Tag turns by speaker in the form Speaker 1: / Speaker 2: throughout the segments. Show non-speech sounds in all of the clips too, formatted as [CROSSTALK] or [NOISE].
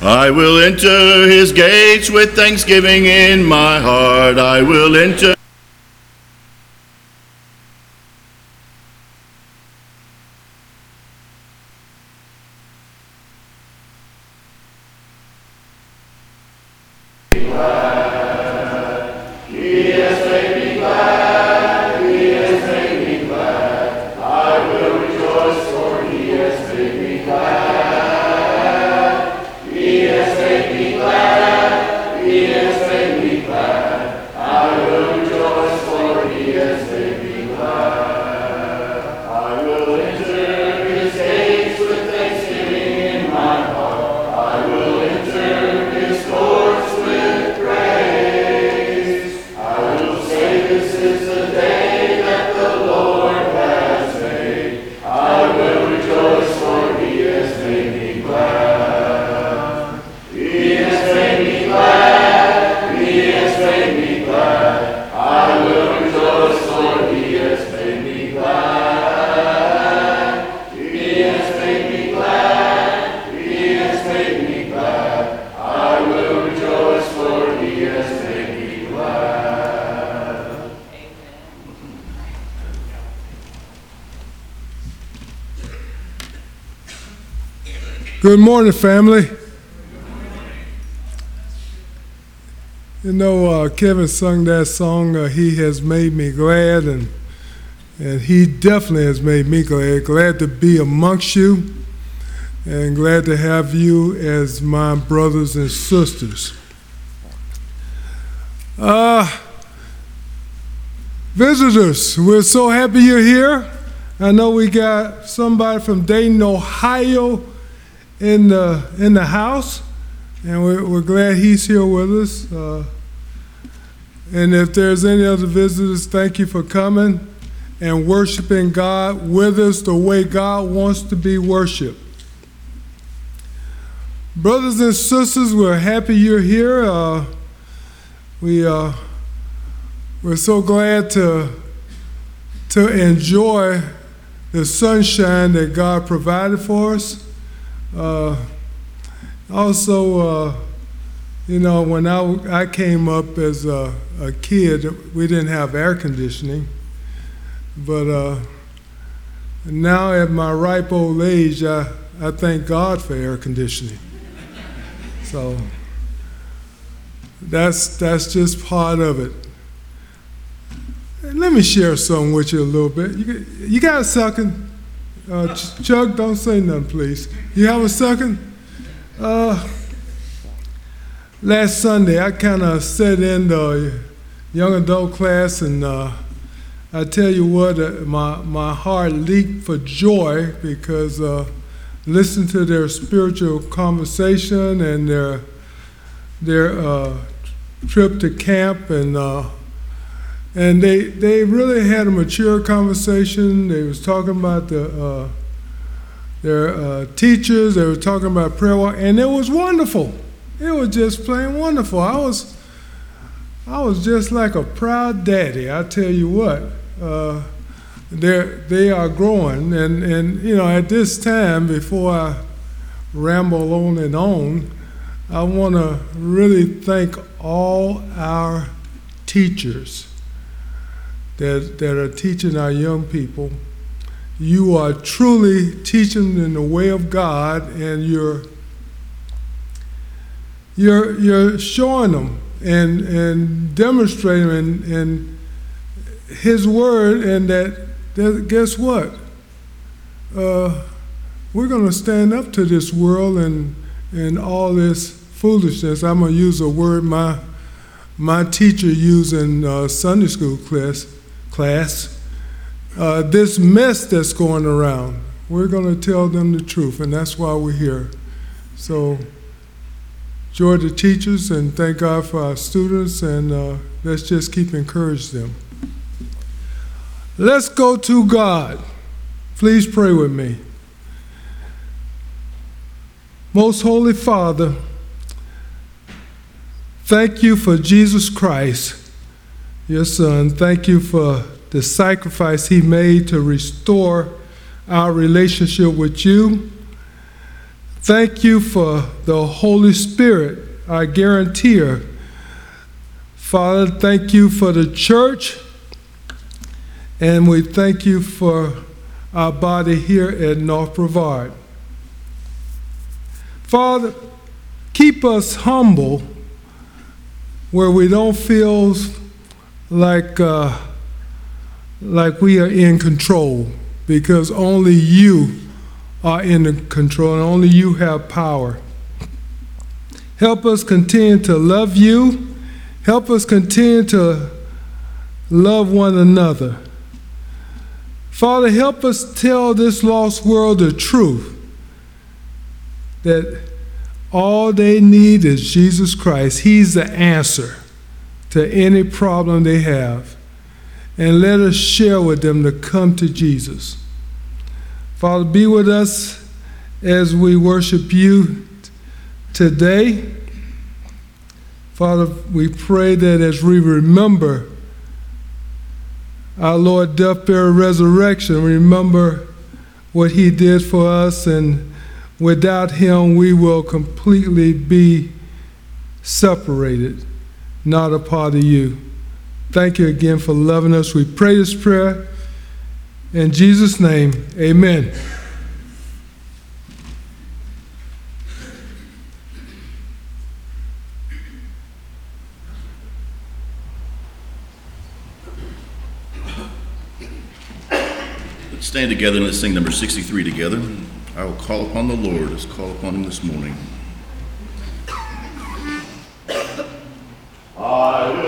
Speaker 1: I will enter his gates with thanksgiving in my heart. I will enter.
Speaker 2: Morning, family. You know, uh, Kevin sung that song, uh, He Has Made Me Glad, and, and He definitely has made me glad. Glad to be amongst you, and glad to have you as my brothers and sisters. Uh, visitors, we're so happy you're here. I know we got somebody from Dayton, Ohio in the in the house, and we're, we're glad he's here with us. Uh, and if there's any other visitors, thank you for coming and worshiping God with us the way God wants to be worshiped. Brothers and sisters, we're happy you're here. Uh, we uh, we're so glad to to enjoy the sunshine that God provided for us. Uh, also, uh, you know, when I, I came up as a, a kid, we didn't have air conditioning. But uh, now at my ripe old age, I, I thank God for air conditioning. so that's, that's just part of it. let me share something with you a little bit. You, you got a second? Uh, Chuck, don't say nothing, please. You have a second? Uh, last Sunday, I kind of sat in the young adult class, and uh, I tell you what, uh, my, my heart leaped for joy because uh, listening to their spiritual conversation and their, their uh, trip to camp and uh, and they they really had a mature conversation. They was talking about the uh, their uh, teachers. They were talking about prayer walk, and it was wonderful. It was just plain wonderful. I was I was just like a proud daddy. I tell you what. Uh, they they are growing, and and you know at this time before I ramble on and on, I want to really thank all our teachers that, that are teaching our young people. You are truly teaching them in the way of God, and you're you're you're showing them and and demonstrating and, and His word, and that, that guess what? Uh, we're going to stand up to this world and and all this foolishness. I'm going to use a word my my teacher used in uh, Sunday school class class, uh, this mess that's going around. We're going to tell them the truth, and that's why we're here. So, joy the teachers, and thank God for our students, and uh, let's just keep encouraging them. Let's go to God. Please pray with me. Most Holy Father, thank you for Jesus Christ your son. Thank you for the sacrifice he made to restore our relationship with you. Thank you for the Holy Spirit, our guarantor. Father, thank you for the church, and we thank you for our body here at North Brevard. Father, keep us humble where we don't feel like, uh, like we are in control because only you are in control and only you have power. Help us continue to love you. Help us continue to love one another. Father, help us tell this lost world the truth that all they need is Jesus Christ. He's the answer to any problem they have. And let us share with them to come to Jesus. Father, be with us as we worship you today. Father, we pray that as we remember our Lord death, burial, resurrection, remember what he did for us, and without him we will completely be separated, not a part of you. Thank you again for loving us. We pray this prayer in Jesus' name, amen.
Speaker 1: Let's stand together and let's sing number 63 together. I will call upon the Lord. Let's call upon him this morning. Five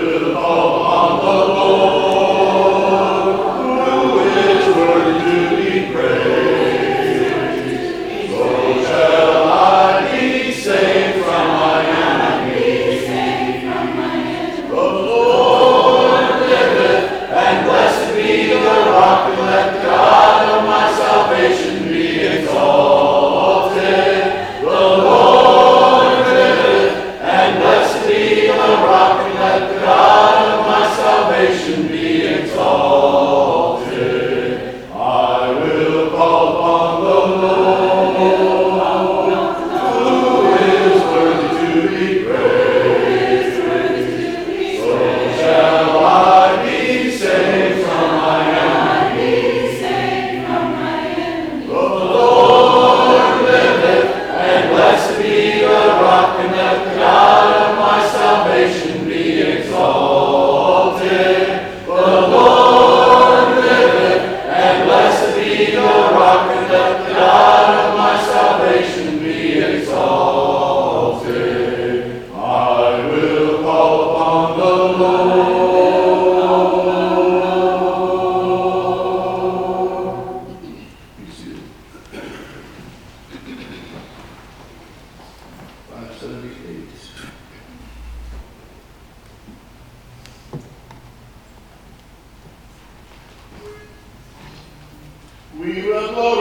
Speaker 1: We will glorify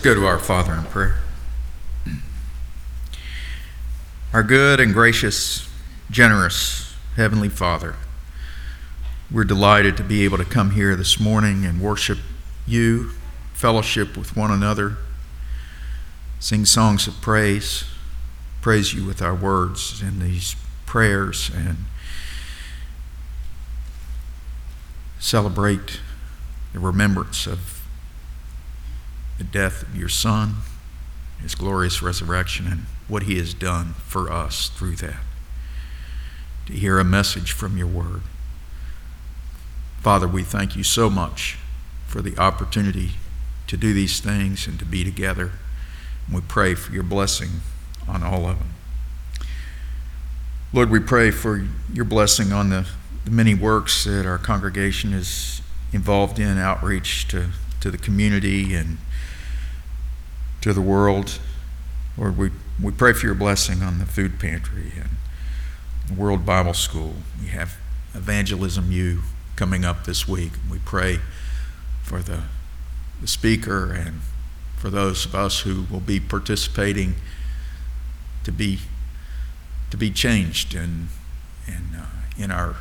Speaker 3: go to our Father in prayer. Our good and gracious, generous Heavenly Father, we're delighted to be able to come here this morning and worship you, fellowship with one another, sing songs of praise, praise you with our words in these prayers, and celebrate the remembrance of death of your Son, his glorious resurrection, and what he has done for us through that. To hear a message from your word. Father, we thank you so much for the opportunity to do these things and to be together. And we pray for your blessing on all of them. Lord, we pray for your blessing on the, the many works that our congregation is involved in outreach to, to the community and to the world. Lord, we, we pray for your blessing on the food pantry and the World Bible School. We have Evangelism U coming up this week. We pray for the, the speaker and for those of us who will be participating to be to be changed in in uh, in our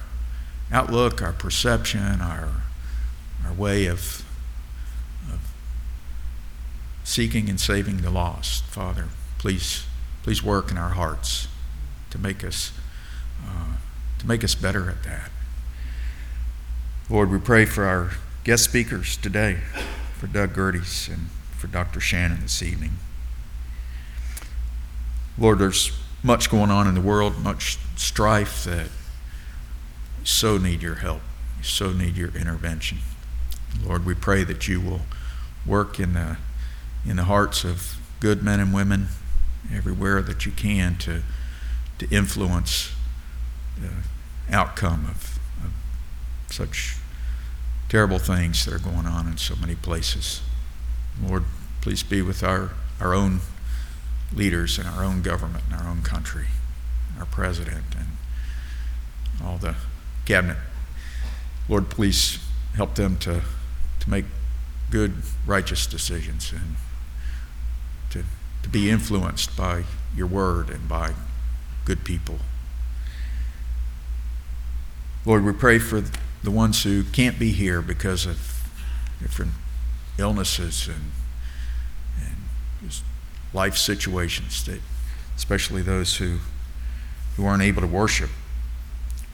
Speaker 3: outlook, our perception, our our way of seeking and saving the lost. Father, please please work in our hearts to make us uh, to make us better at that. Lord, we pray for our guest speakers today, for Doug Gerdes and for Dr. Shannon this evening. Lord, there's much going on in the world, much strife that so need your help, so need your intervention. Lord, we pray that you will work in the in the hearts of good men and women everywhere that you can to to influence the outcome of, of such terrible things that are going on in so many places. Lord, please be with our, our own leaders in our own government and our own country, our president, and all the cabinet. Lord, please help them to, to make good, righteous decisions and to, be influenced by your word and by good people. Lord, we pray for the ones who can't be here because of different illnesses and, and life situations, that, especially those who, who aren't able to worship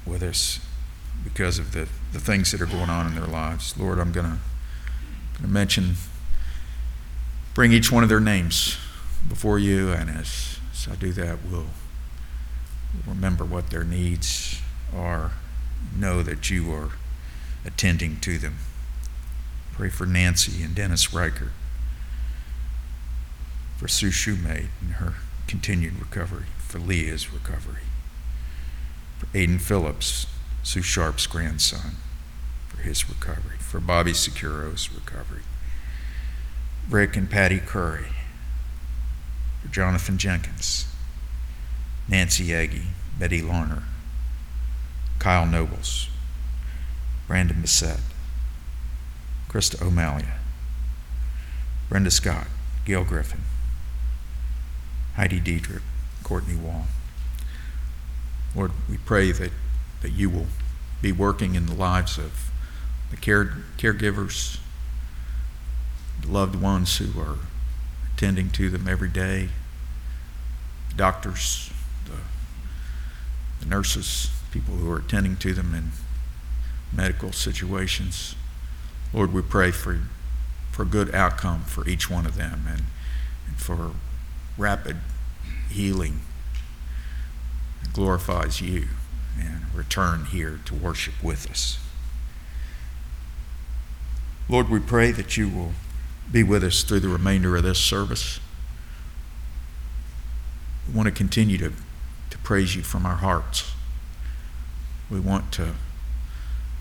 Speaker 3: with us because of the, the things that are going on in their lives. Lord, I'm going to mention, bring each one of their names before you, and as, as I do that, we'll remember what their needs are, know that you are attending to them. Pray for Nancy and Dennis Riker, for Sue Shoemate and her continued recovery, for Leah's recovery, for Aiden Phillips, Sue Sharp's grandson, for his recovery, for Bobby Securo's recovery, Rick and Patty Curry, Jonathan Jenkins, Nancy Aggie, Betty Larner, Kyle Nobles, Brandon Bissett, Krista O'Malley, Brenda Scott, Gail Griffin, Heidi Diedrich, Courtney Wall. Lord, we pray that, that you will be working in the lives of the care, caregivers, the loved ones who are attending to them every day, doctors, the, the nurses, people who are attending to them in medical situations. Lord, we pray for, for a good outcome for each one of them and, and for rapid healing glorifies you and return here to worship with us. Lord, we pray that you will be with us through the remainder of this service. We want to continue to, to praise you from our hearts. We want to,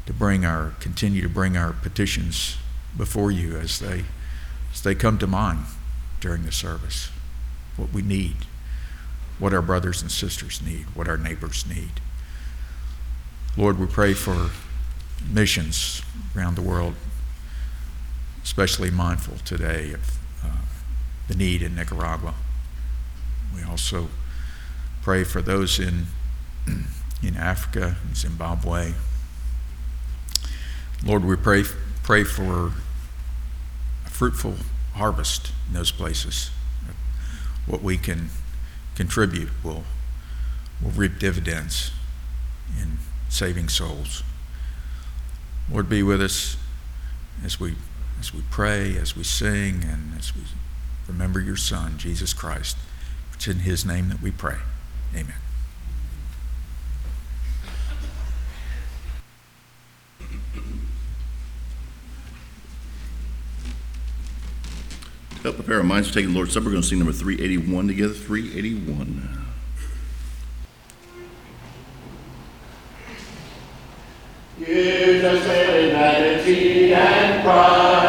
Speaker 3: to bring our, continue to bring our petitions before you as they, as they come to mind during the service. What we need, what our brothers and sisters need, what our neighbors need. Lord, we pray for missions around the world, especially mindful today of uh, the need in Nicaragua. We also pray for those in, [CLEARS THROAT] in Africa, Zimbabwe. Lord, we pray, pray for a fruitful harvest in those places. What we can contribute will, will reap dividends in saving souls. Lord, be with us as we, as we pray, as we sing, and as we remember your Son, Jesus Christ. It's in his name that we pray. Amen.
Speaker 1: To help prepare our minds to take the Lord's Supper, we're going to sing number 381 together. 381.
Speaker 4: Going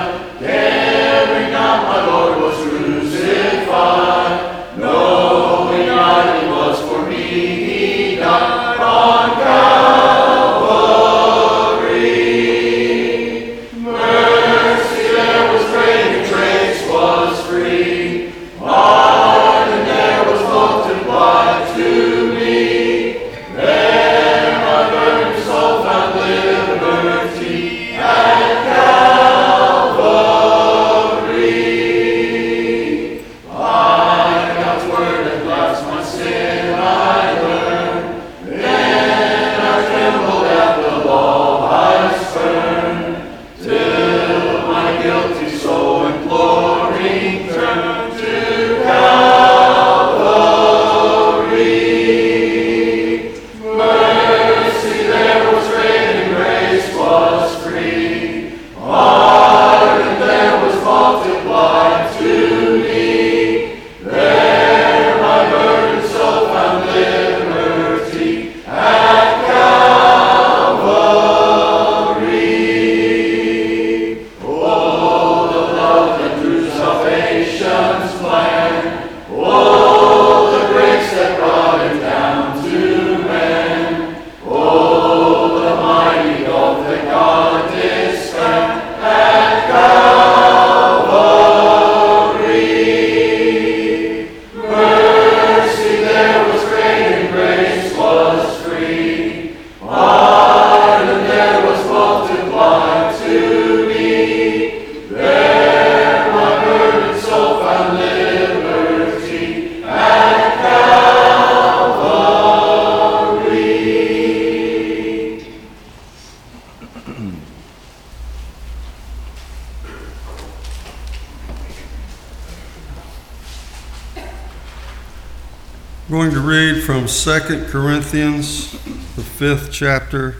Speaker 4: 2 Corinthians, the fifth chapter,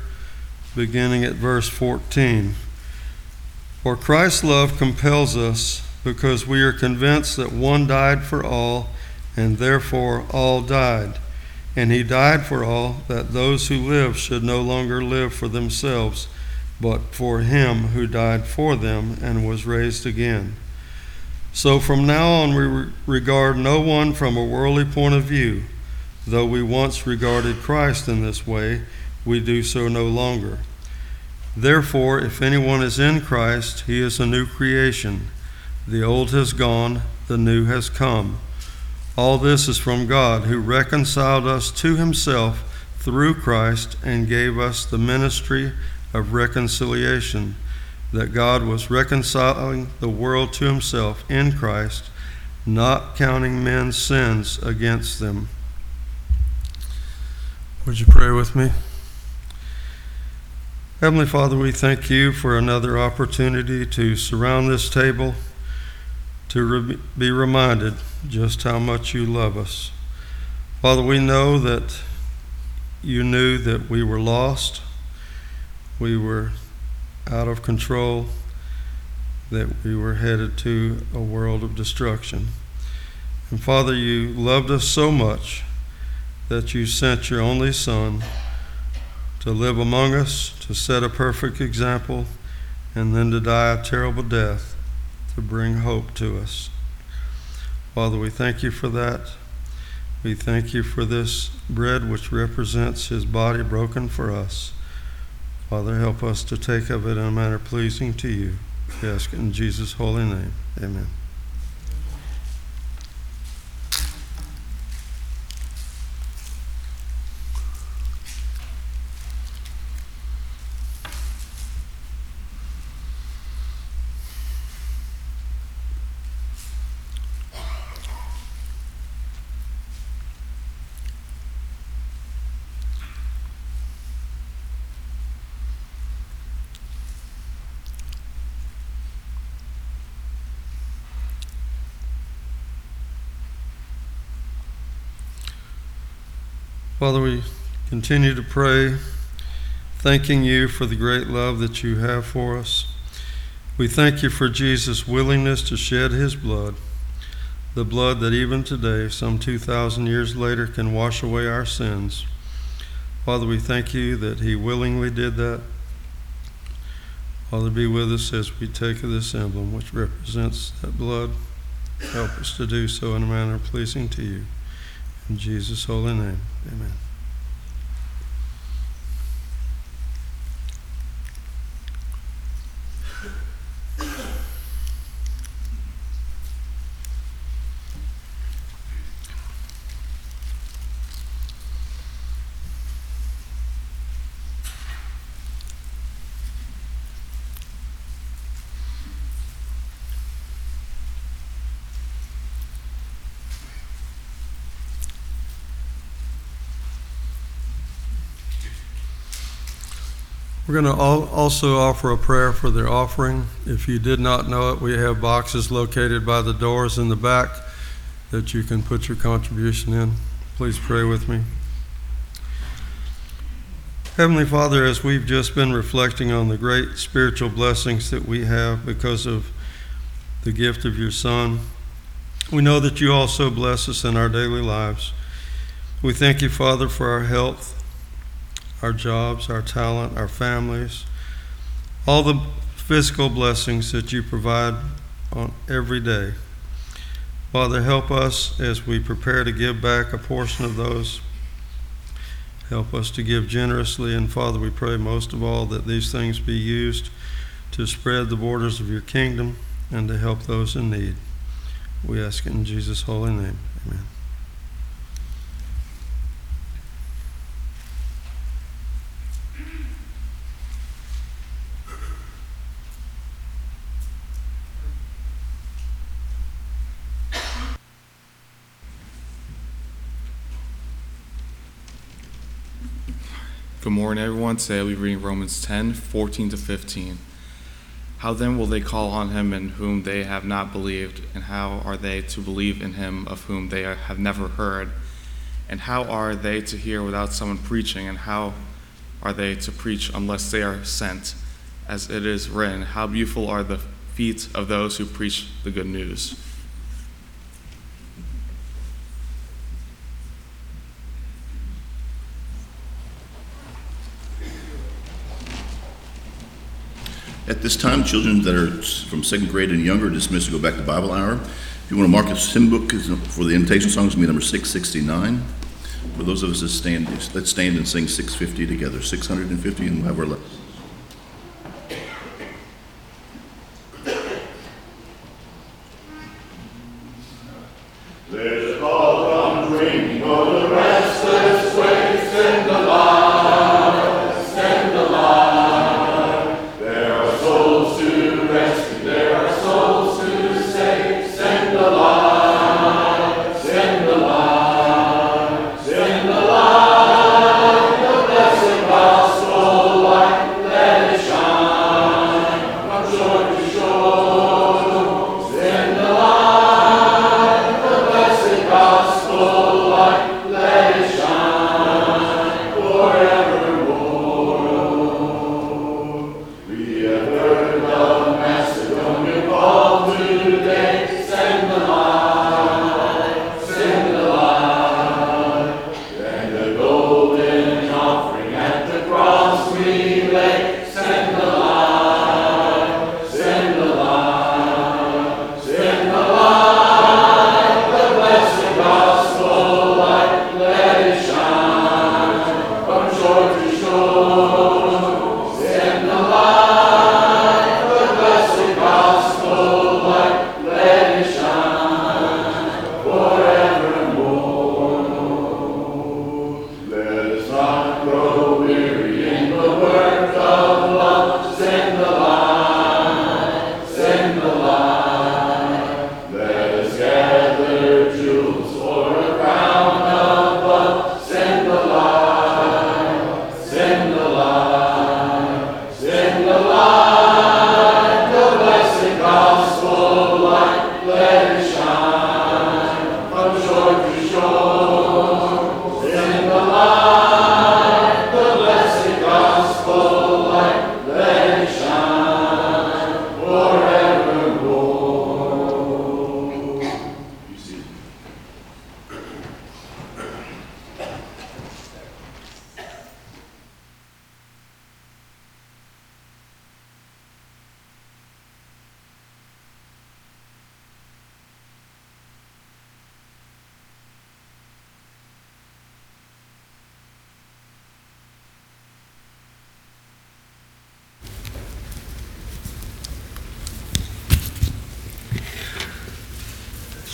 Speaker 4: beginning at verse 14. For Christ's love compels us, because we are convinced that one died for all, and therefore all died. And he died for all, that those who live should no longer live for themselves, but for him who died for them and was raised again. So from now on, we regard no one from a worldly point of view. Though we once regarded Christ in this way, we do so no longer. Therefore, if anyone is in Christ, he is a new creation. The old has gone, the new has come. All this is from God, who reconciled us to himself through Christ and gave us the ministry of reconciliation that God was reconciling the world to himself in Christ, not counting men's sins against them. Would you pray with me? Heavenly Father, we thank you for another opportunity to surround this table, to re- be reminded just how much you love us. Father, we know that you knew that we were lost, we were out of control, that we were headed to a world of destruction. And Father, you loved us so much that you sent your only Son to live among us, to set a perfect example, and then to die a terrible death to bring hope to us. Father, we thank you for that. We thank you for this bread which represents his body broken for us. Father, help us to take of it in a manner pleasing to you. We ask in Jesus' holy name. Amen. Father, we continue to pray, thanking you for the great love that you have for us. We thank you for Jesus' willingness to shed his blood, the blood that even today, some 2,000 years later, can wash away our sins. Father, we thank you that he willingly did that. Father, be with us as we take of this emblem, which represents that blood. Help us to do so in a manner pleasing to you. In Jesus' holy name, amen. We're going to also offer a prayer for their offering. If you did not know it, we have boxes located by the doors in the back that you can put your contribution in. Please pray with me. Heavenly Father, as we've just been reflecting on the great spiritual blessings that we have because of the gift of your Son, we know that you also bless us in our daily lives. We thank you, Father, for our health, our jobs, our talent, our families, all the physical blessings that you provide on every day. Father, help us as we prepare to give back a portion of those. Help us to give generously. And Father, we pray most of all that these things be used to spread the borders of your kingdom and to help those in need. We ask it in Jesus' holy name. Amen.
Speaker 5: Good morning, everyone. Today we'll be reading Romans 10 14 to 15. How then will they call on him in whom they have not believed? And how are they to believe in him of whom they have never heard? And how are they to hear without someone preaching? And how are they to preach unless they are sent? As it is written, How beautiful are the feet of those who preach the good news.
Speaker 1: At this time, children that are from second grade and younger are dismissed to go back to Bible hour. If you want to mark a hymn book for the invitation song, it's going to be number 669. For those of us that stand, let's stand and sing 650 together. 650 and we'll have our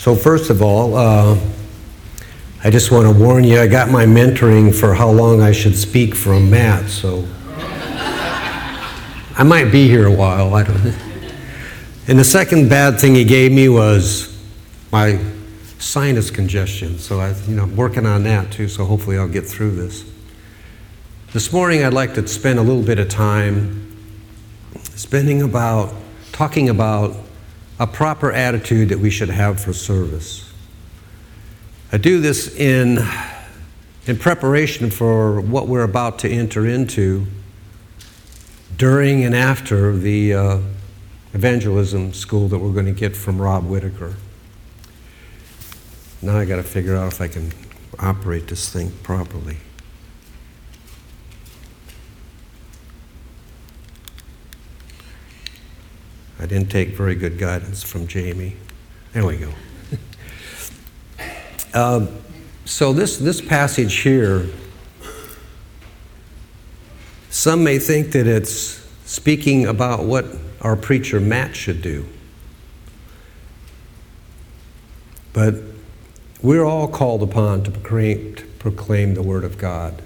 Speaker 6: So first of all, uh, I just want to warn you, I got my mentoring for how long I should speak from Matt, so I might be here a while, I don't know. And the second bad thing he gave me was my sinus congestion, so I, you know, I'm working on that too, so hopefully I'll get through this. This morning, I'd like to spend a little bit of time spending about, talking about a proper attitude that we should have for service. I do this in, in preparation for what we're about to enter into during and after the uh, evangelism school that we're going to get from Rob Whitaker. Now I got to figure out if I can operate this thing properly. I didn't take very good guidance from Jamie. There we go. [LAUGHS] Um, so this this passage here, some may think that it's speaking about what our preacher Matt should do, but we're all called upon to proclaim, to proclaim the word of God.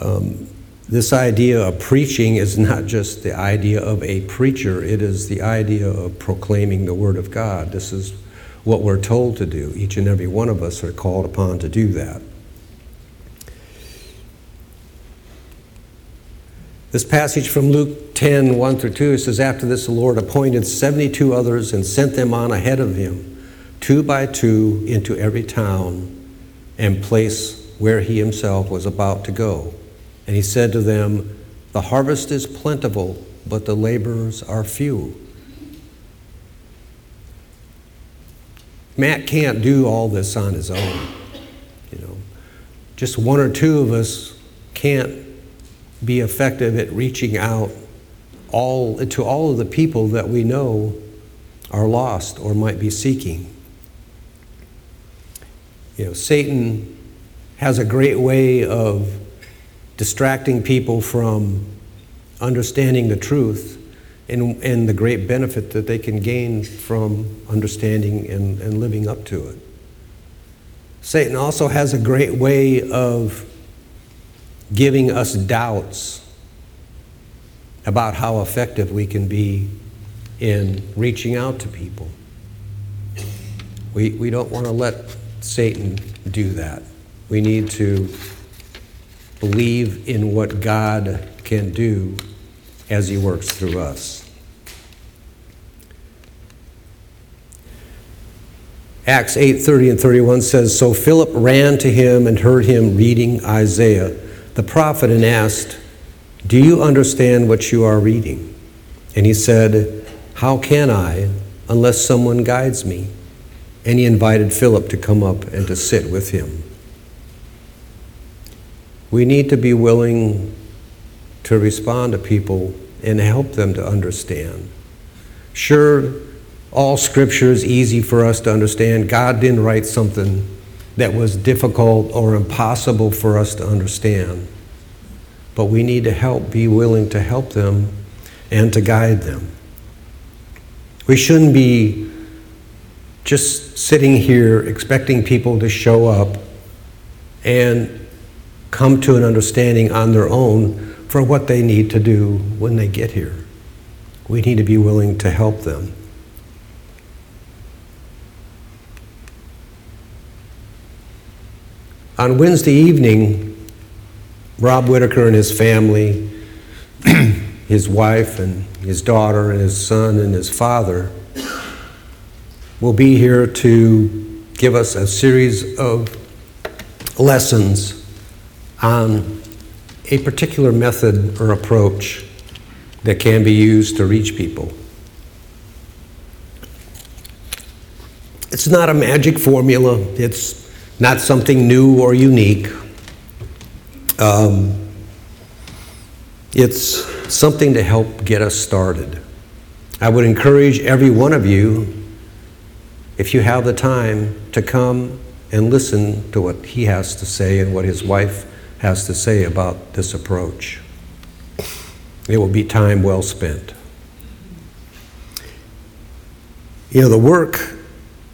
Speaker 6: Um, this idea of preaching is not just the idea of a preacher, it is the idea of proclaiming the Word of God. This is what we're told to do. Each and every one of us are called upon to do that. This passage from Luke 10 1 through 2 says, After this, the Lord appointed 72 others and sent them on ahead of him, two by two, into every town and place where he himself was about to go. And he said to them, The harvest is plentiful, but the laborers are few. Matt can't do all this on his own. You know, just one or two of us can't be effective at reaching out all to all of the people that we know are lost or might be seeking. You know, Satan has a great way of distracting people from understanding the truth and, and the great benefit that they can gain from understanding and, and living up to it. Satan also has a great way of giving us doubts about how effective we can be in reaching out to people. We, we don't want to let Satan do that. We need to believe in what God can do as He works through us. Acts 8:30 and 31 says, "So Philip ran to him and heard him reading Isaiah the prophet and asked, "Do you understand what you are reading?" And he said, "How can I unless someone guides me?" And he invited Philip to come up and to sit with him. We need to be willing to respond to people and help them to understand. Sure, all scripture is easy for us to understand. God didn't write something that was difficult or impossible for us to understand. But we need to help, be willing to help them and to guide them. We shouldn't be just sitting here expecting people to show up and come to an understanding on their own for what they need to do when they get here. We need to be willing to help them. On Wednesday evening, Rob Whitaker and his family, [CLEARS THROAT] his wife and his daughter and his son and his father will be here to give us a series of lessons on a particular method or approach that can be used to reach people. It's not a magic formula, it's not something new or unique. Um, it's something to help get us started. I would encourage every one of you, if you have the time, to come and listen to what he has to say and what his wife has to say about this approach. It will be time well spent. You know, the work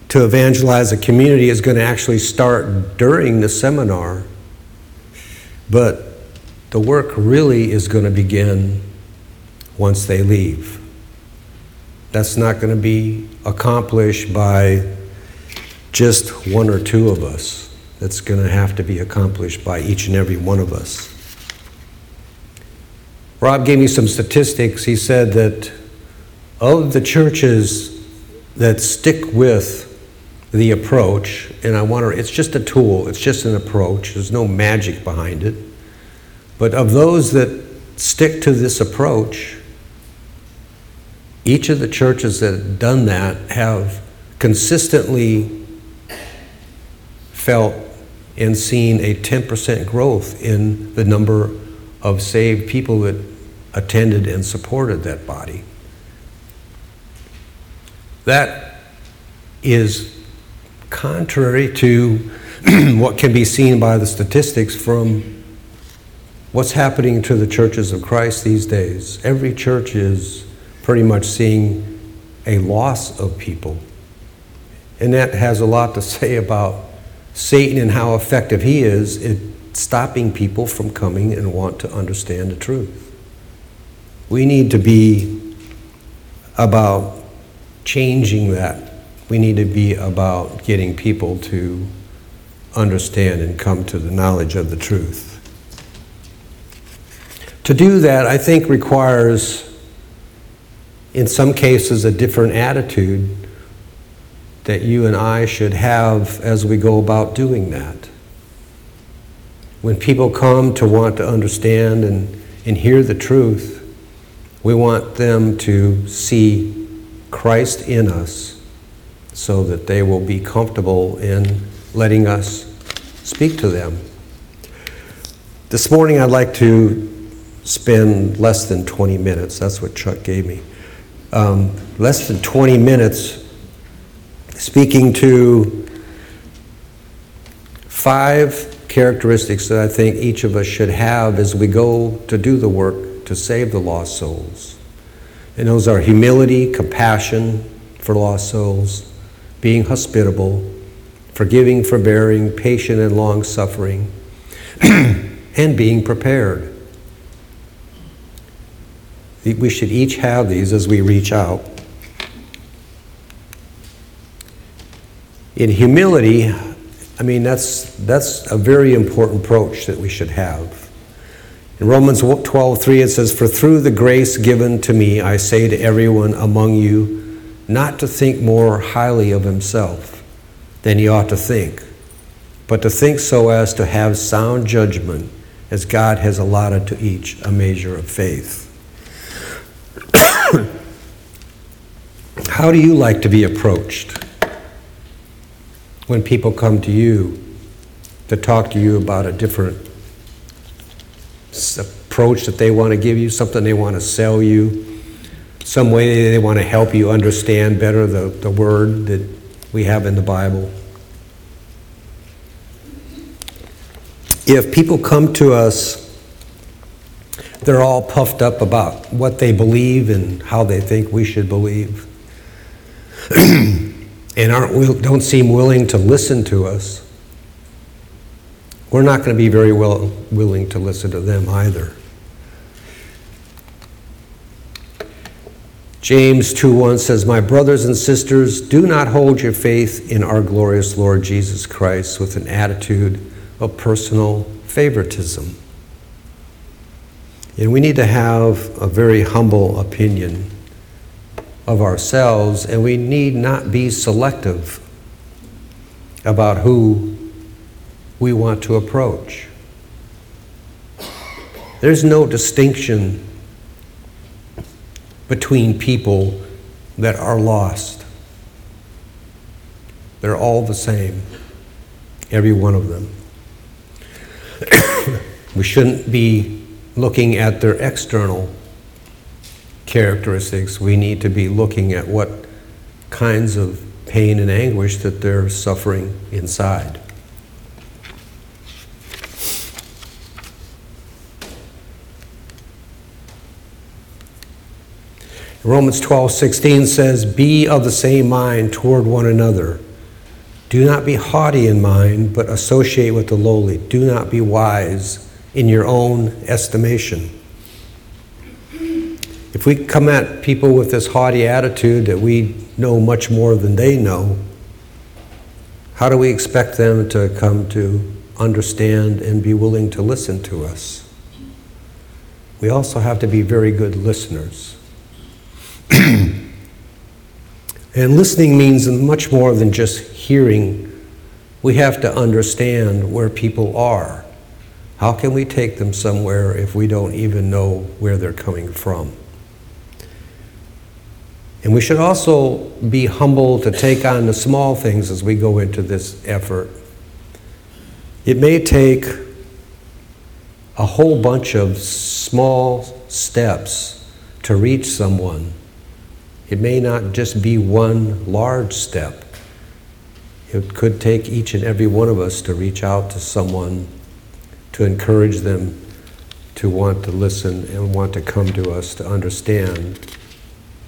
Speaker 6: to evangelize a community is going to actually start during the seminar, but the work really is going to begin once they leave. That's not going to be accomplished by just one or two of us. That's going to have to be accomplished by each and every one of us. Rob gave me some statistics. He said that of the churches that stick with the approach, and I want to, it's just a tool, it's just an approach, there's no magic behind it. But of those that stick to this approach, each of the churches that have done that have consistently felt and seen a 10% growth in the number of saved people that attended and supported that body. That is contrary to [CLEARS THROAT] what can be seen by the statistics from what's happening to the churches of Christ these days. Every church is pretty much seeing a loss of people. And that has a lot to [LAUGHS] say about Satan and how effective he is at stopping people from coming and want to understand the truth. We need to be about changing that. We need to be about getting people to understand and come to the knowledge of the truth. To do that, I think, requires, in some cases, a different attitude that you and I should have as we go about doing that. When people come to want to understand and, and hear the truth, we want them to see Christ in us so that they will be comfortable in letting us speak to them. This morning, I'd like to spend less than 20 minutes. That's what Chuck gave me. Um, less than 20 minutes speaking to five characteristics that I think each of us should have as we go to do the work to save the lost souls. And those are humility, compassion for lost souls, being hospitable, forgiving, forbearing, patient, and long suffering, [CLEARS THROAT] and being prepared. We should each have these as we reach out. In humility, I mean, that's, that's a very important approach that we should have. In Romans 12, 3, it says, For through the grace given to me, I say to everyone among you, not to think more highly of himself than he ought to think, but to think so as to have sound judgment, as God has allotted to each a measure of faith. [COUGHS] How do you like to be approached? When people come to you to talk to you about a different approach that they want to give you, something they want to sell you, some way they want to help you understand better the, the word that we have in the Bible. If people come to us, they're all puffed up about what they believe and how they think we should believe. [CLEARS THROAT] and aren't, don't seem willing to listen to us, we're not going to be very well willing to listen to them either. James 2:1 says, "My brothers and sisters, do not hold your faith in our glorious Lord Jesus Christ with an attitude of personal favoritism." And we need to have a very humble opinion of ourselves, and we need not be selective about who we want to approach. There's no distinction between people that are lost. They're all the same, every one of them. [COUGHS] we shouldn't be looking at their external characteristics, we need to be looking at what kinds of pain and anguish that they're suffering inside. Romans 12, 16 says, Be of the same mind toward one another. Do not be haughty in mind, but associate with the lowly. Do not be wise in your own estimation. If we come at people with this haughty attitude that we know much more than they know, how do we expect them to come to understand and be willing to listen to us? We also have to be very good listeners. [CLEARS THROAT] and listening means much more than just hearing. We have to understand where people are. How can we take them somewhere if we don't even know where they're coming from? And we should also be humble to take on the small things as we go into this effort. It may take a whole bunch of small steps to reach someone. It may not just be one large step. It could take each and every one of us to reach out to someone, to encourage them to want to listen and want to come to us to understand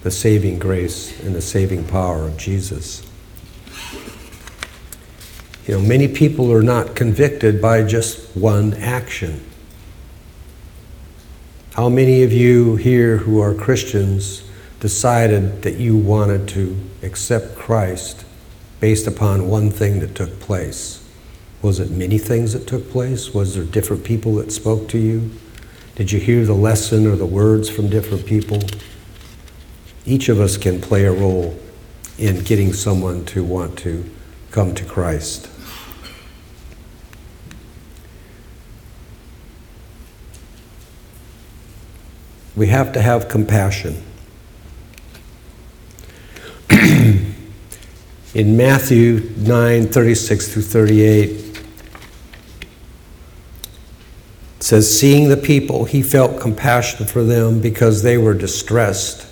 Speaker 6: the saving grace and the saving power of Jesus. You know, many people are not convicted by just one action. How many of you here who are Christians decided that you wanted to accept Christ based upon one thing that took place? Was it many things that took place? Was there different people that spoke to you? Did you hear the lesson or the words from different people? Each of us can play a role in getting someone to want to come to Christ. We have to have compassion. [CLEARS THROAT] In Matthew 9 36 through 38, it says, Seeing the people, he felt compassion for them because they were distressed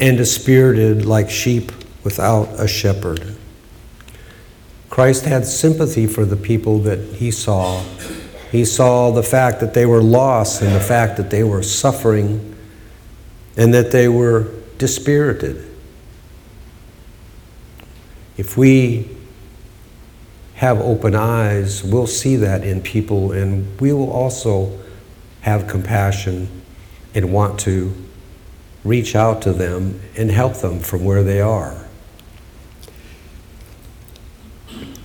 Speaker 6: and dispirited like sheep without a shepherd. Christ had sympathy for the people that he saw. He saw the fact that they were lost and the fact that they were suffering and that they were dispirited. If we have open eyes, we'll see that in people and we will also have compassion and want to reach out to them and help them from where they are.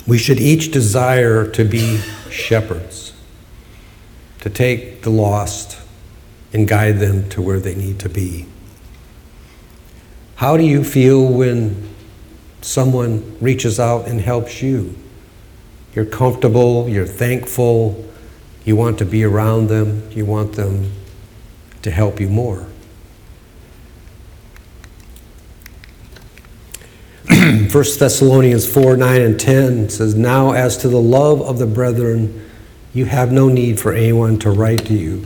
Speaker 6: We should each desire to be shepherds, to take the lost and guide them to where they need to be. How do you feel when someone reaches out and helps you? You're comfortable, you're thankful, you want to be around them, you want them to help you more. [CLEARS THROAT] 1 Thessalonians 4 9 and 10 says, Now as to the love of the brethren, you have no need for anyone to write to you.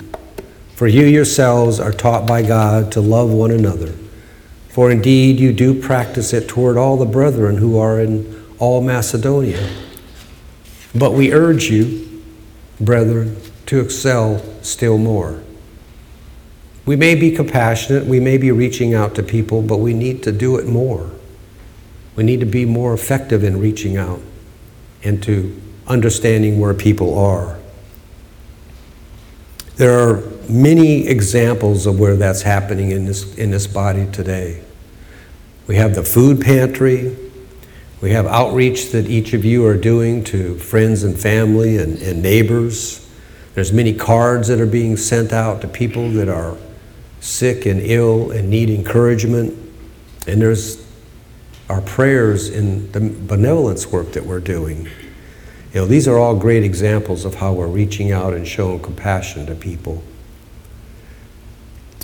Speaker 6: For you yourselves are taught by God to love one another. For indeed you do practice it toward all the brethren who are in all Macedonia. But we urge you, brethren, to excel still more. We may be compassionate, we may be reaching out to people, but we need to do it more. We need to be more effective in reaching out and to understanding where people are. There are many examples of where that's happening in this, in this body today. We have the food pantry. We have outreach that each of you are doing to friends and family and, and neighbors. There's many cards that are being sent out to people that are sick and ill and need encouragement. And there's our prayers in the benevolence work that we're doing. You know, these are all great examples of how we're reaching out and showing compassion to people.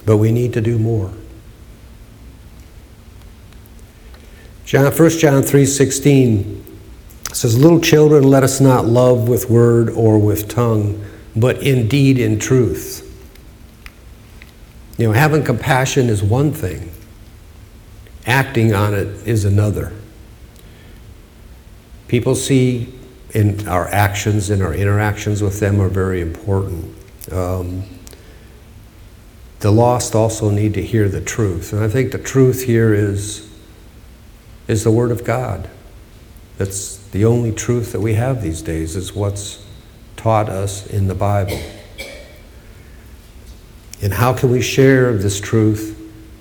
Speaker 6: But we need to do more. John, 1 John 3:16 says, "Little children, let us not love with word or with tongue, but in deed in truth." You know, having compassion is one thing. Acting on it is another. People see in our actions and our interactions with them are very important. Um, the lost also need to hear the truth. And I think the truth here is, is the Word of God. That's the only truth that we have these days, is what's taught us in the Bible. And how can we share this truth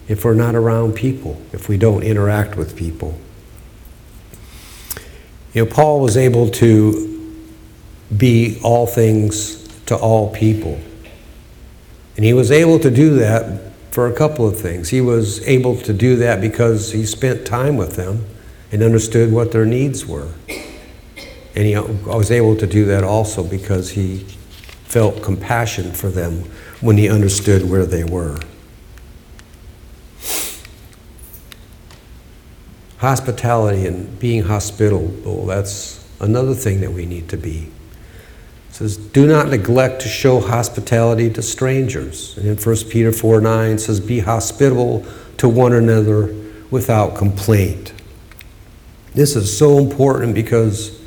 Speaker 6: if we're not around people, if we don't interact with people? You know, Paul was able to be all things to all people. And he was able to do that for a couple of things. He was able to do that because he spent time with them and understood what their needs were. And he was able to do that also because he felt compassion for them when he understood where they were. Hospitality and being hospitable, that's another thing that we need to be. It says, Do not neglect to show hospitality to strangers. And in 1 Peter 4 9 it says, Be hospitable to one another without complaint. This is so important because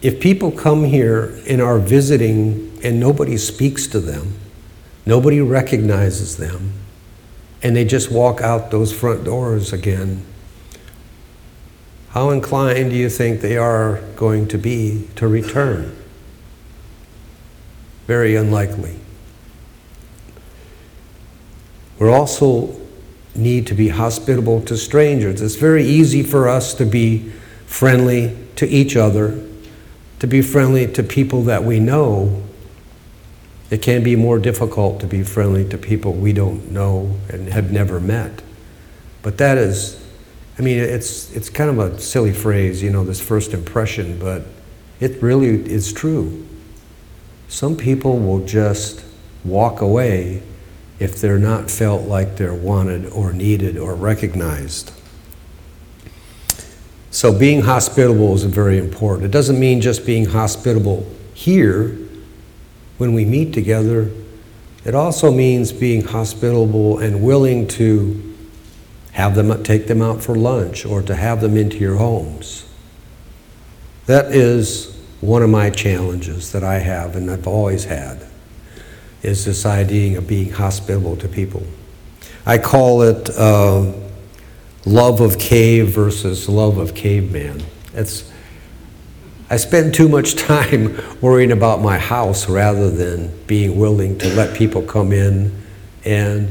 Speaker 6: if people come here and are visiting and nobody speaks to them, nobody recognizes them, and they just walk out those front doors again, how inclined do you think they are going to be to return? Very unlikely. We also need to be hospitable to strangers. It's very easy for us to be friendly to each other, to be friendly to people that we know. It can be more difficult to be friendly to people we don't know and have never met. But that is, I mean, it's, it's kind of a silly phrase, you know, this first impression, but it really is true. Some people will just walk away if they're not felt like they're wanted or needed or recognized. So, being hospitable is very important. It doesn't mean just being hospitable here when we meet together, it also means being hospitable and willing to have them take them out for lunch or to have them into your homes. That is one of my challenges that I have and I've always had is this idea of being hospitable to people. I call it uh, love of cave versus love of caveman. It's, I spend too much [LAUGHS] time worrying about my house rather than being willing to let people come in and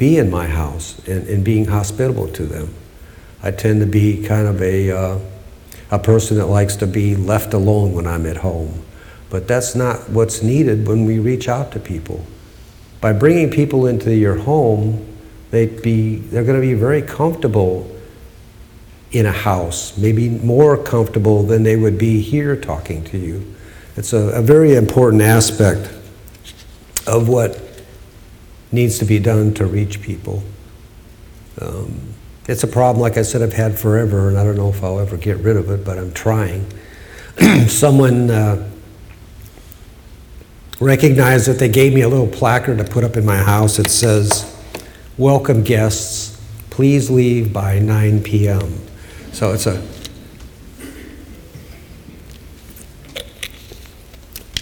Speaker 6: be in my house and, and being hospitable to them. I tend to be kind of a, uh, a person that likes to be left alone when I'm at home. But that's not what's needed when we reach out to people. By bringing people into your home, they'd be, they're going to be very comfortable in a house, maybe more comfortable than they would be here talking to you. It's a, a very important aspect of what needs to be done to reach people. Um, it's a problem, like I said, I've had forever, and I don't know if I'll ever get rid of it, but I'm trying. [CLEARS THROAT] Someone uh, recognized that they gave me a little placard to put up in my house. It says, Welcome guests, please leave by 9 p.m. So it's a.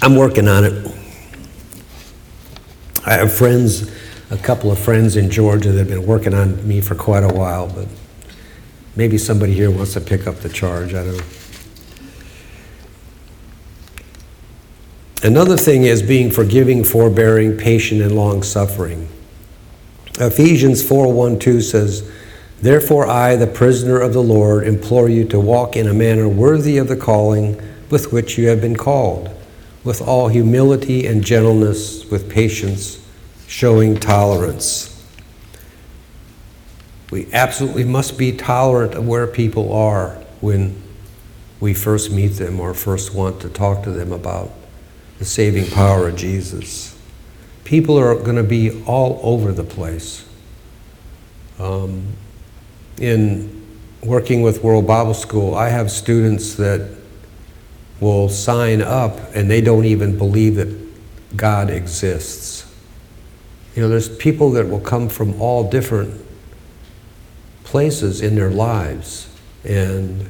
Speaker 6: I'm working on it. I have friends, a couple of friends in Georgia that have been working on me for quite a while, but maybe somebody here wants to pick up the charge. I don't know. Another thing is being forgiving, forbearing, patient, and long suffering. Ephesians 4 1 2 says, Therefore, I, the prisoner of the Lord, implore you to walk in a manner worthy of the calling with which you have been called, with all humility and gentleness, with patience, showing tolerance. We absolutely must be tolerant of where people are when we first meet them or first want to talk to them about the saving power of Jesus. People are going to be all over the place. Um, in working with World Bible School, I have students that will sign up and they don't even believe that God exists. You know, there's people that will come from all different places in their lives, and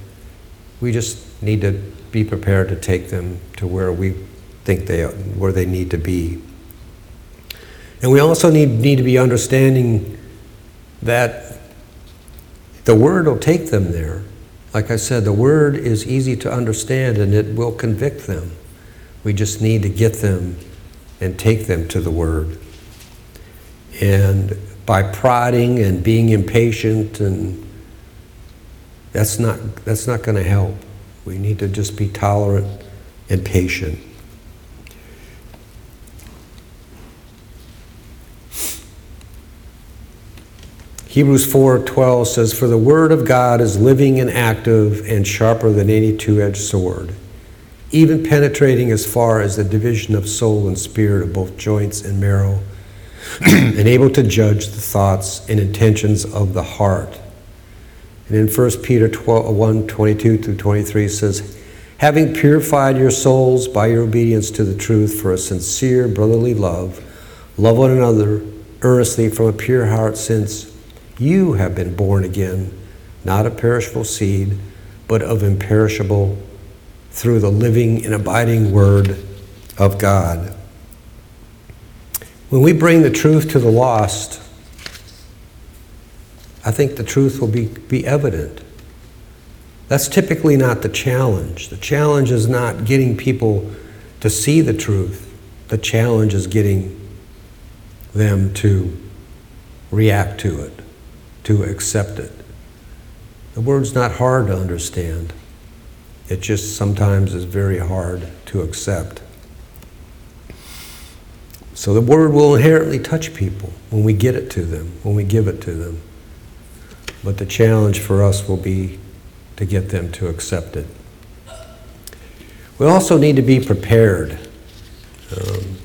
Speaker 6: we just need to be prepared to take them to where we think they where they need to be. And we also need, need to be understanding that the word will take them there. Like I said, the Word is easy to understand and it will convict them. We just need to get them and take them to the Word. And by prodding and being impatient and that's not that's not going to help. We need to just be tolerant and patient. Hebrews 4:12 says for the word of God is living and active and sharper than any two-edged sword even penetrating as far as the division of soul and spirit of both joints and marrow [CLEARS THROAT] and able to judge the thoughts and intentions of the heart. And in 1 Peter 12, uh, 1 22 through 23 says, Having purified your souls by your obedience to the truth for a sincere brotherly love, love one another earnestly from a pure heart, since you have been born again, not of perishable seed, but of imperishable through the living and abiding Word of God. When we bring the truth to the lost, I think the truth will be, be evident. That's typically not the challenge. The challenge is not getting people to see the truth, the challenge is getting them to react to it, to accept it. The word's not hard to understand. It just sometimes is very hard to accept. So the word will inherently touch people when we get it to them, when we give it to them. But the challenge for us will be to get them to accept it. We also need to be prepared. Um,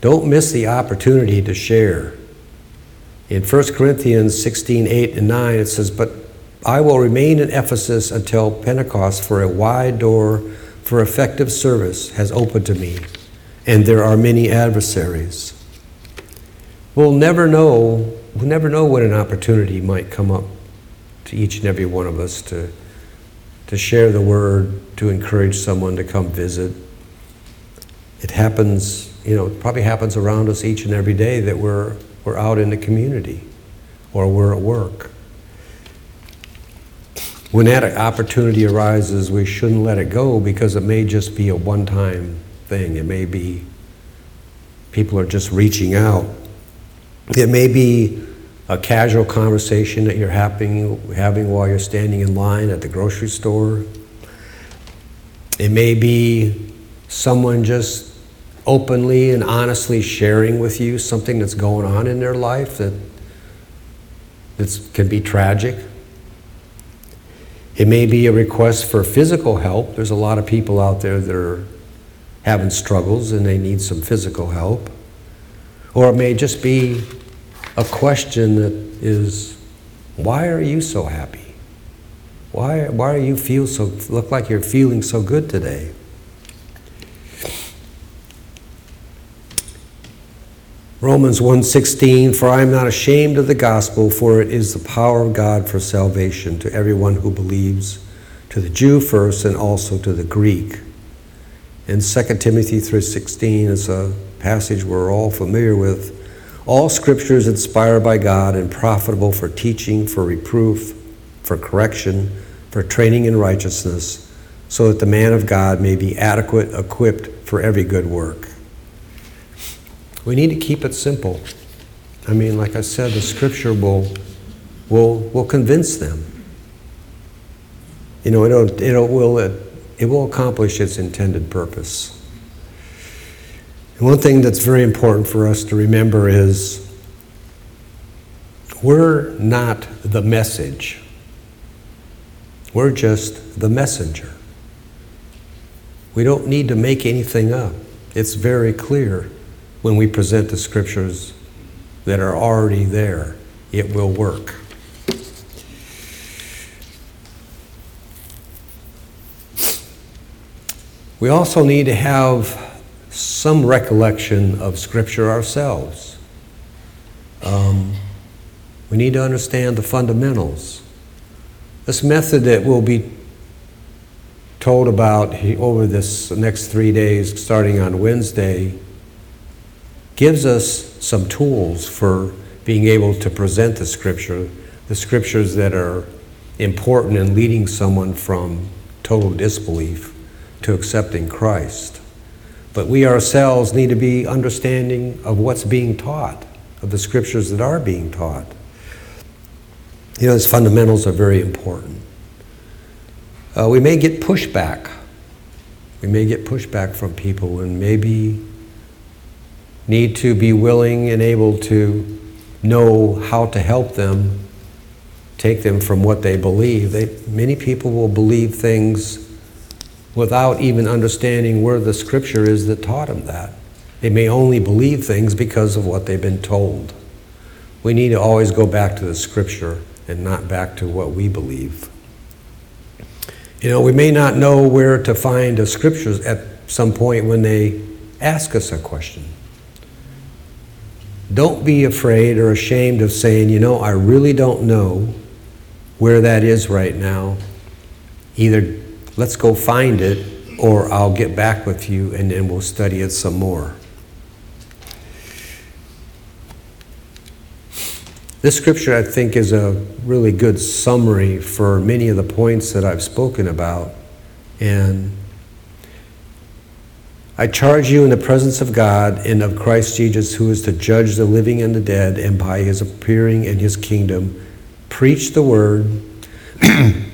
Speaker 6: don't miss the opportunity to share. In 1 Corinthians 16 8 and 9, it says, But I will remain in Ephesus until Pentecost, for a wide door for effective service has opened to me, and there are many adversaries. We'll never know, we'll never know when an opportunity might come up to each and every one of us to, to share the word, to encourage someone to come visit. It happens, you know, it probably happens around us each and every day that we're, we're out in the community or we're at work. When that opportunity arises, we shouldn't let it go because it may just be a one time thing. It may be people are just reaching out. It may be a casual conversation that you're having, having while you're standing in line at the grocery store. It may be someone just openly and honestly sharing with you something that's going on in their life that that's, can be tragic. It may be a request for physical help. There's a lot of people out there that are having struggles and they need some physical help. Or it may just be a question that is, why are you so happy? Why, why are you feel so look like you're feeling so good today? Romans 1:16 For I am not ashamed of the gospel for it is the power of God for salvation to everyone who believes to the Jew first and also to the Greek. And 2 Timothy 3:16 is a passage we're all familiar with. All scripture is inspired by God and profitable for teaching, for reproof, for correction, for training in righteousness, so that the man of God may be adequate, equipped for every good work. We need to keep it simple. I mean, like I said, the scripture will, will, will convince them. You know, it'll, it'll, will, it, it will accomplish its intended purpose. And one thing that's very important for us to remember is we're not the message, we're just the messenger. We don't need to make anything up. It's very clear when we present the scriptures that are already there, it will work. We also need to have some recollection of Scripture ourselves. Um, we need to understand the fundamentals. This method that we'll be told about over this next three days, starting on Wednesday, gives us some tools for being able to present the Scripture, the Scriptures that are important in leading someone from total disbelief to accepting Christ. But we ourselves need to be understanding of what's being taught, of the scriptures that are being taught. You know, those fundamentals are very important. Uh, we may get pushback. We may get pushback from people and maybe need to be willing and able to know how to help them take them from what they believe. They, many people will believe things without even understanding where the scripture is that taught them that. They may only believe things because of what they've been told. We need to always go back to the scripture and not back to what we believe. You know, we may not know where to find the scriptures at some point when they ask us a question. Don't be afraid or ashamed of saying, you know, I really don't know where that is right now. Either let's go find it or I'll get back with you and then we'll study it some more. This scripture, I think, is a really good summary for many of the points that I've spoken about. And I charge you in the presence of God and of Christ Jesus, who is to judge the living and the dead, and by his appearing in his kingdom, preach the word, [CLEARS THROAT]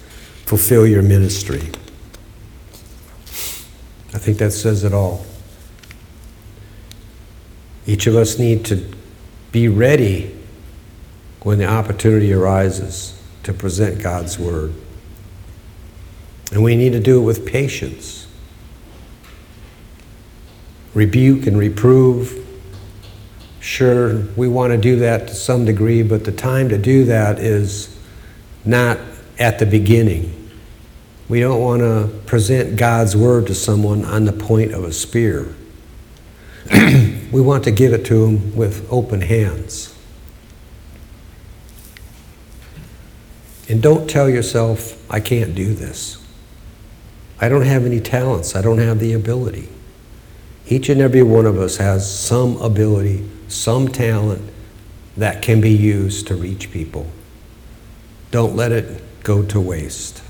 Speaker 6: fulfill your ministry. I think that says it all. Each of us need to be ready when the opportunity arises to present God's Word. And we need to do it with patience. Rebuke and reprove. Sure, we want to do that to some degree, but the time to do that is not at the beginning. We don't want to present God's Word to someone on the point of a spear. [CLEARS THROAT] we want to give it to them with open hands. And don't tell yourself, I can't do this. I don't have any talents. I don't have the ability. Each and every one of us has some ability, some talent that can be used to reach people. Don't let it go to waste.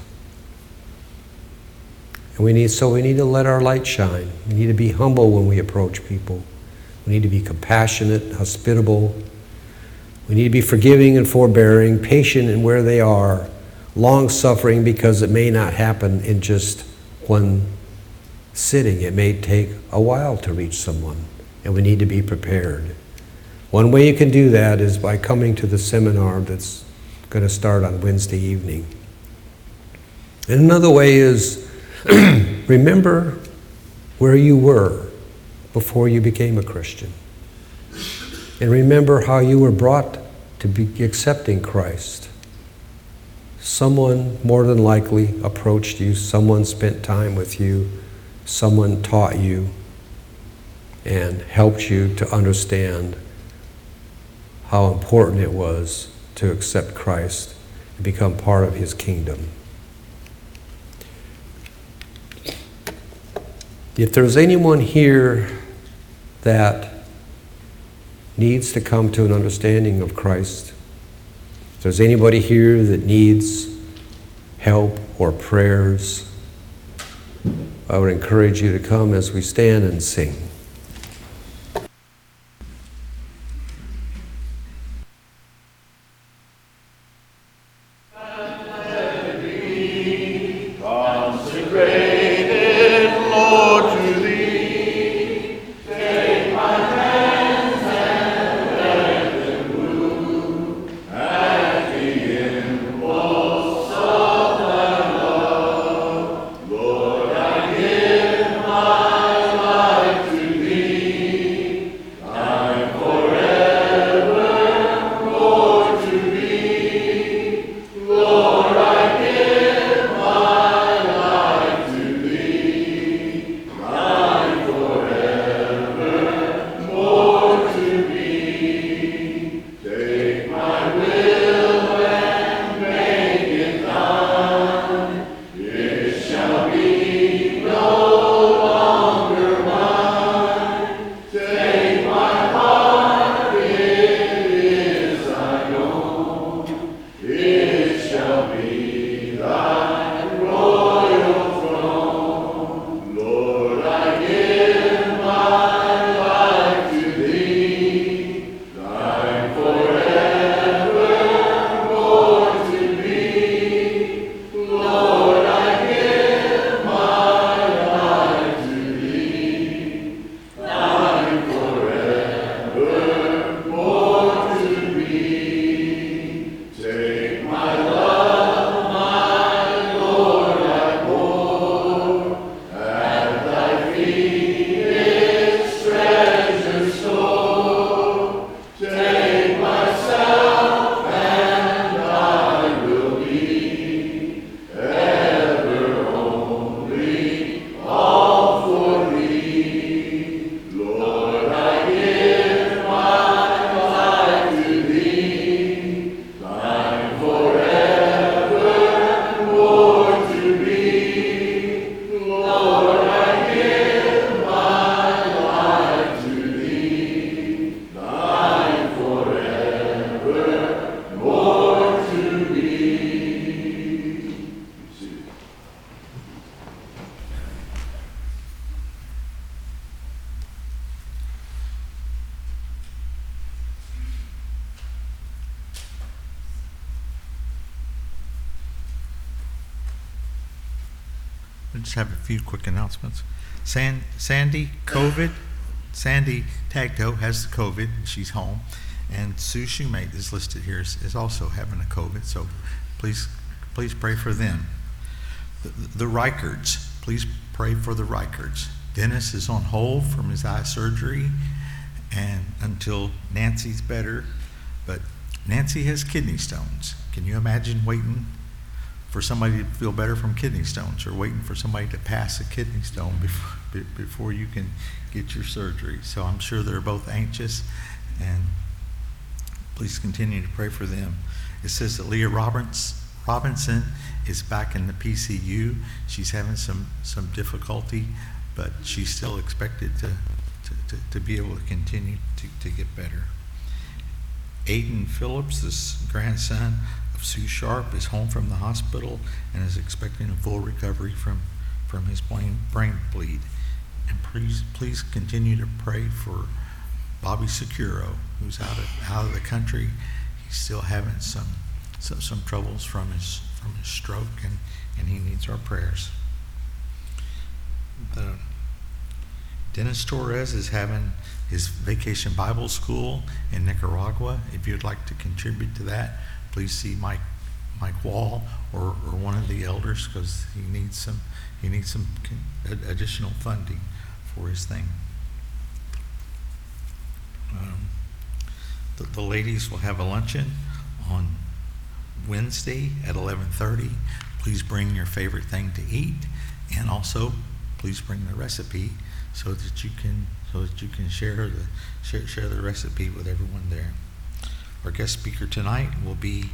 Speaker 6: And we need, so we need to let our light shine. We need to be humble when we approach people. We need to be compassionate, hospitable. We need to be forgiving and forbearing, patient in where they are, long suffering because it may not happen in just one sitting. It may take a while to reach someone, and we need to be prepared. One way you can do that is by coming to the seminar that's going to start on Wednesday evening. And another way is [CLEARS THROAT] remember where you were before you became a Christian. And remember how you were brought to be accepting Christ. Someone more than likely approached you, someone spent time with you, someone taught you and helped you to understand how important it was to accept Christ and become part of his kingdom. If there's anyone here that needs to come to an understanding of Christ, if there's anybody here that needs help or prayers, I would encourage you to come as we stand and sing.
Speaker 7: Sandy, COVID. Sandy Tagto has the COVID, and she's home. And Sue Shoemate is listed here is, is also having a COVID, so please, please pray for them. The, the please pray for the Reicherts. Dennis is on hold from his eye surgery and until Nancy's better, but Nancy has kidney stones. Can you imagine waiting for somebody to feel better from kidney stones or waiting for somebody to pass a kidney stone before, be- before you can get your surgery? So I'm sure they're both anxious and please continue to pray for them. It says that Leah Roberts, Robinson is back in the PCU. She's having some, some difficulty, but she's still expected to, to, to, to be able to continue to, to get better. Aiden Phillips, this grandson of Sue Sharp, is home from the hospital and is expecting a full recovery from, from his brain, brain bleed. And please, please continue to pray for Bobby Securo, who's out of, out of the country. He's still having some, some, some troubles from his, from his stroke, and, and he needs our prayers. The um, Dennis Torres is having his vacation Bible school in Nicaragua. If you'd like to contribute to that, please see Mike, Mike Wall or, or one of the elders because he needs some, he needs some additional funding for his thing. Um, The, the ladies will have a luncheon on Wednesday at 11:30. Please bring your favorite thing to eat, and also please bring the recipe so that you can so that you can share the share, share the recipe with everyone there. Our guest speaker tonight will be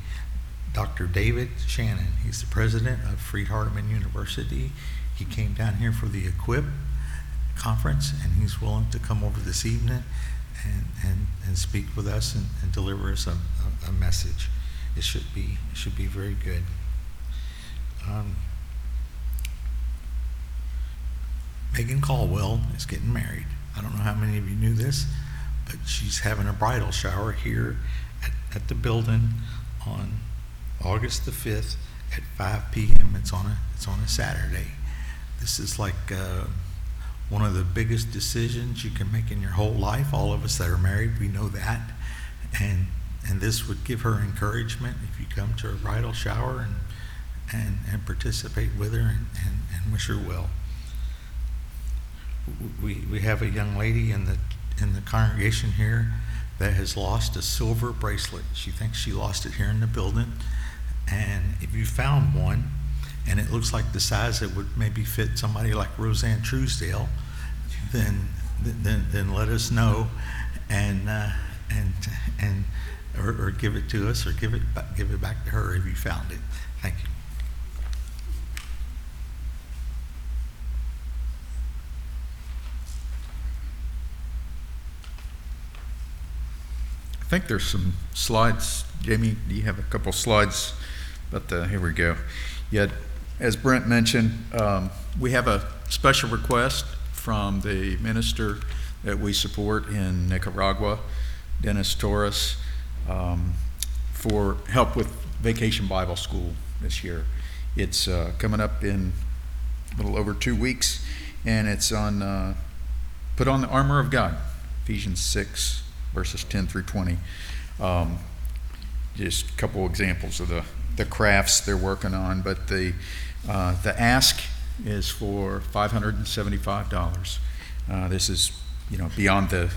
Speaker 7: Dr. David Shannon. He's the president of Freed Hardeman University. He came down here for the Equip conference, and he's willing to come over this evening and, and, and speak with us and, and deliver us a, a, a message. It should be it should be very good. Um, Megan Caldwell is getting married. I don't know how many of you knew this, but she's having a bridal shower here at, at the building on August the 5th at 5 p.m. It's on a, it's on a Saturday. This is like uh, one of the biggest decisions you can make in your whole life. All of us that are married, we know that. And, and this would give her encouragement if you come to her bridal shower and, and, and participate with her and, and, and wish her well we, we have a young lady in the, in the congregation here that has lost a silver bracelet. She thinks she lost it here in the building. And if you found one and it looks like the size that would maybe fit somebody like Roseanne Truesdale, then, then, then let us know and, uh, and, and, or, or give it to us or give it, give it back to her if you found it. Thank you.
Speaker 3: I think there's some slides. Jamie, do you have a couple slides? But uh, here we go. Yet, as Brent mentioned, um, we have a special request from the minister that we support in Nicaragua, Dennis Torres, um, for help with Vacation Bible School this year. It's uh, coming up in a little over two weeks, and it's on uh, put on the armor of God, Ephesians 6, verses 10 through 20. Um, just a couple examples of the, the crafts they're working on, but the, uh, the ask is for $575. Uh, this is, you know, beyond the,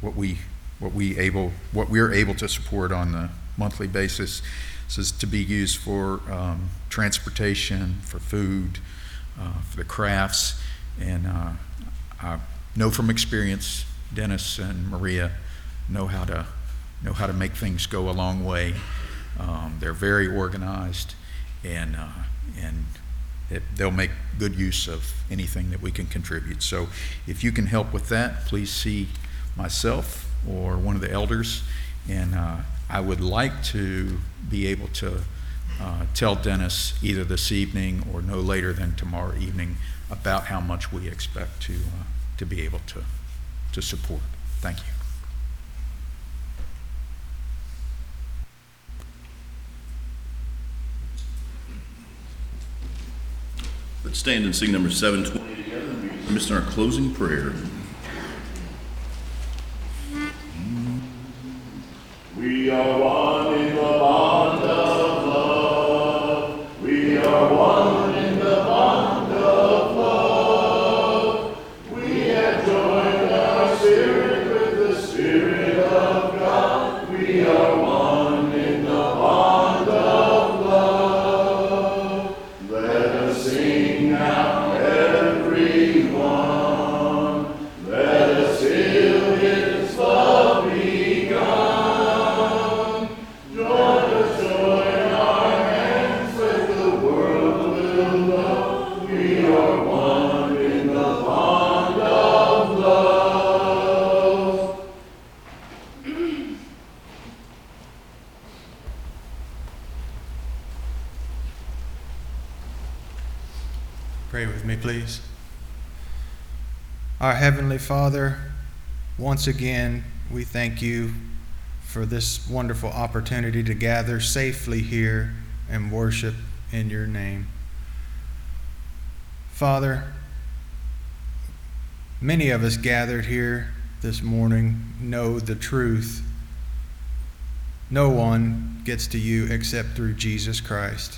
Speaker 3: what we, what we able, what we're able to support on a monthly basis. This is to be used for um, transportation, for food, uh, for the crafts, and uh, I know from experience, Dennis and Maria know how to know how to make things go a long way. Um, they're very organized, and uh, and it, they'll make good use of anything that we can contribute. So, if you can help with that, please see myself or one of the elders, and uh, I would like to be able to uh, tell Dennis either this evening or no later than tomorrow evening about how much we expect to uh, to be able to to support. Thank you.
Speaker 1: Let's stand and sing number 720 together. We missed our closing prayer.
Speaker 8: We are one in the bond
Speaker 9: Father, once again, we thank you for this wonderful opportunity to gather safely here and worship in your name. Father, many of us gathered here this morning know the truth. No one gets to you except through Jesus Christ.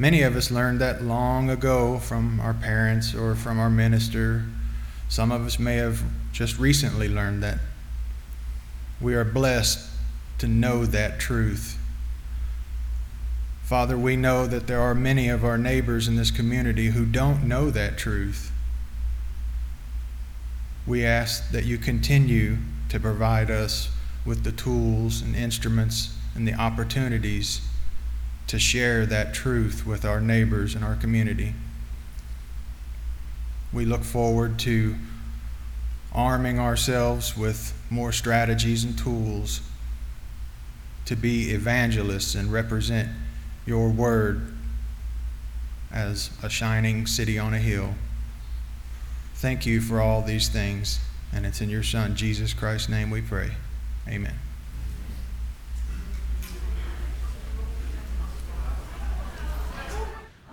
Speaker 9: Many of us learned that long ago from our parents or from our minister. Some of us may have just recently learned that. We are blessed to know that truth. Father, we know that there are many of our neighbors in this community who don't know that truth. We ask that you continue to provide us with the tools and instruments and the opportunities to share that truth with our neighbors and our community. We look forward to arming ourselves with more strategies and tools to be evangelists and represent your word as a shining city on a hill. Thank you for all these things, and it's in your Son, Jesus Christ's name, we pray. Amen.